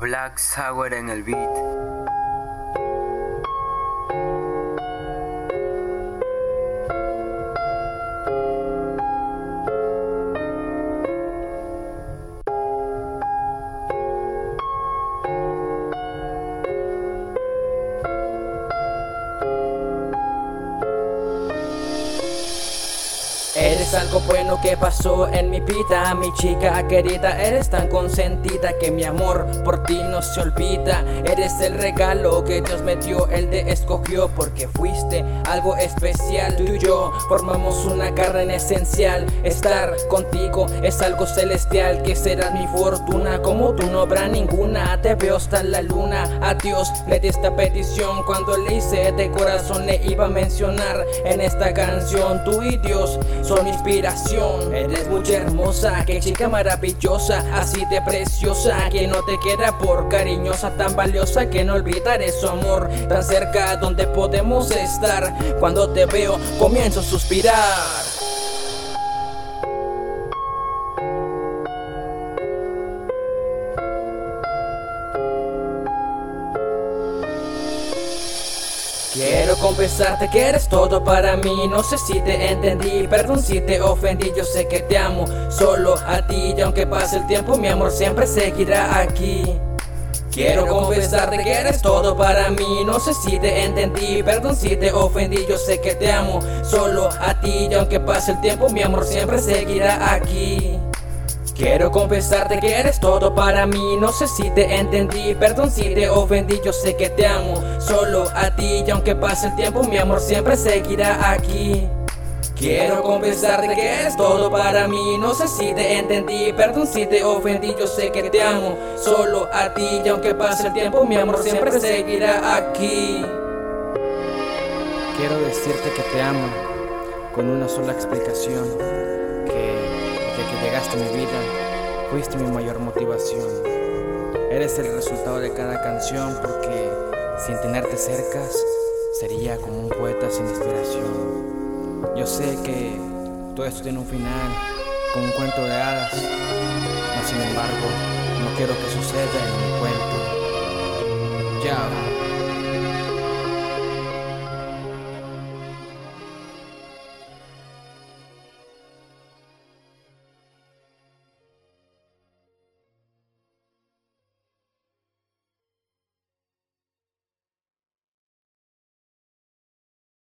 Black Sour en el beat. Eres algo bueno que pasó en mi vida, mi chica querida. Eres tan consentida que mi amor por ti no se olvida. Eres el regalo que Dios me dio, Él te escogió porque fuiste algo especial. Tú y yo formamos una carne esencial. Estar contigo es algo celestial que será mi fortuna. Como tú no habrá ninguna, te veo hasta la luna. A Dios le di esta petición cuando le hice de corazón, le iba a mencionar en esta canción. Tú y Dios son inspiración. Eres muy hermosa, que chica maravillosa, así de preciosa, que no te queda por cariñosa, tan valiosa que no olvidaré su amor, tan cerca donde podemos estar. Cuando te veo, comienzo a suspirar. Quiero confesarte que eres todo para mí. No sé si te entendí, perdón si te ofendí. Yo sé que te amo solo a ti Y aunque pase el tiempo mi amor siempre seguirá aquí. Quiero confesarte que eres todo para mí. No sé si te entendí, perdón si te ofendí. Yo sé que te amo solo a ti Y aunque pase el tiempo mi amor siempre seguirá aquí Quiero confesarte que eres todo para mí. No sé si te entendí, perdón si te ofendí. Yo sé que te amo solo a ti. Y aunque pase el tiempo mi amor siempre seguirá aquí. Quiero confesarte que eres todo para mí. No sé si te entendí, perdón si te ofendí. Yo sé que te amo solo a ti. Y aunque pase el tiempo mi amor siempre seguirá aquí. Quiero decirte que te amo con una sola explicación, que que llegaste a mi vida fuiste mi mayor motivación. Eres el resultado de cada canción porque sin tenerte cerca sería como un poeta sin inspiración. Yo sé que todo esto tiene un final, como un cuento de hadas, mas sin embargo no quiero que suceda en mi cuento. Ya.